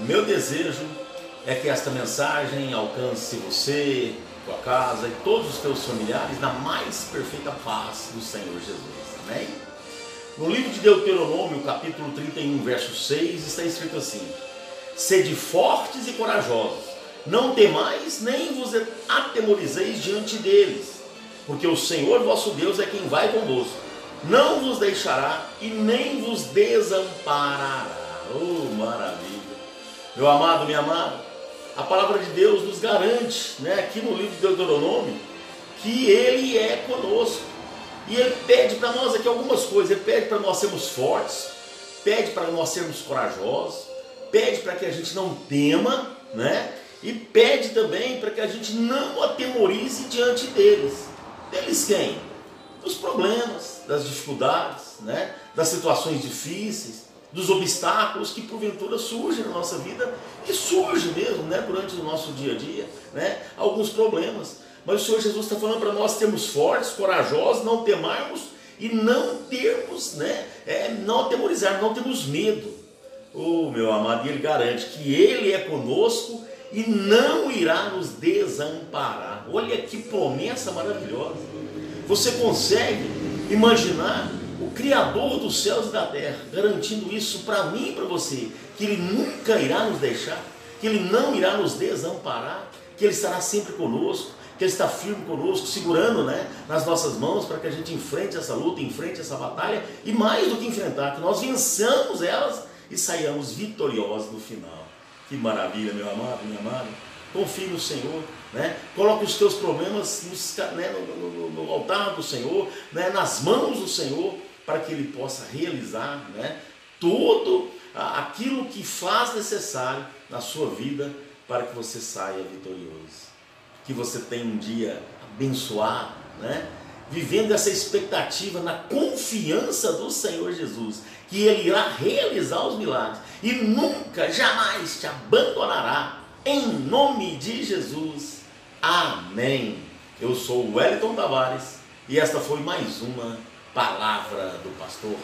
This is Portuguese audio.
Meu desejo é que esta mensagem alcance você, tua casa e todos os teus familiares na mais perfeita paz do Senhor Jesus. Amém? No livro de Deuteronômio, capítulo 31, verso 6, está escrito assim: Sede fortes e corajosos, não temais nem vos atemorizeis diante deles, porque o Senhor vosso Deus é quem vai convosco, não vos deixará e nem vos desamparará. Oh, maravilha! Meu amado, minha amada, a palavra de Deus nos garante, né, aqui no livro de Deuteronômio, que Ele é conosco. E Ele pede para nós aqui algumas coisas. Ele pede para nós sermos fortes, pede para nós sermos corajosos, pede para que a gente não tema, né? E pede também para que a gente não atemorize diante deles. Deles quem? Dos problemas, das dificuldades, né? Das situações difíceis dos obstáculos que porventura surgem na nossa vida, que surge mesmo né, durante o nosso dia a dia, né, alguns problemas. Mas o Senhor Jesus está falando para nós termos fortes, corajosos, não temarmos e não termos, né, é, não atemorizar, não termos medo. Oh, meu amado, Ele garante que Ele é conosco e não irá nos desamparar. Olha que promessa maravilhosa. Você consegue imaginar o Criador dos céus e da terra, garantindo isso para mim e para você, que Ele nunca irá nos deixar, que Ele não irá nos desamparar, que Ele estará sempre conosco, que Ele está firme conosco, segurando né, nas nossas mãos para que a gente enfrente essa luta, enfrente essa batalha e mais do que enfrentar, que nós vençamos elas e saiamos vitoriosos no final. Que maravilha, meu amado, minha amada. Confie no Senhor, né? coloque os teus problemas né, no, no, no, altar do Senhor, né, nas mãos do Senhor, para que Ele possa realizar né, tudo aquilo que faz necessário na sua vida para que você saia vitorioso. Que você tenha um dia abençoado, né? vivendo essa expectativa na confiança do Senhor Jesus, que Ele irá realizar os milagres e nunca, jamais te abandonará em nome de Jesus. Amém. Eu sou o Wellington Tavares e esta foi mais uma palavra do pastor.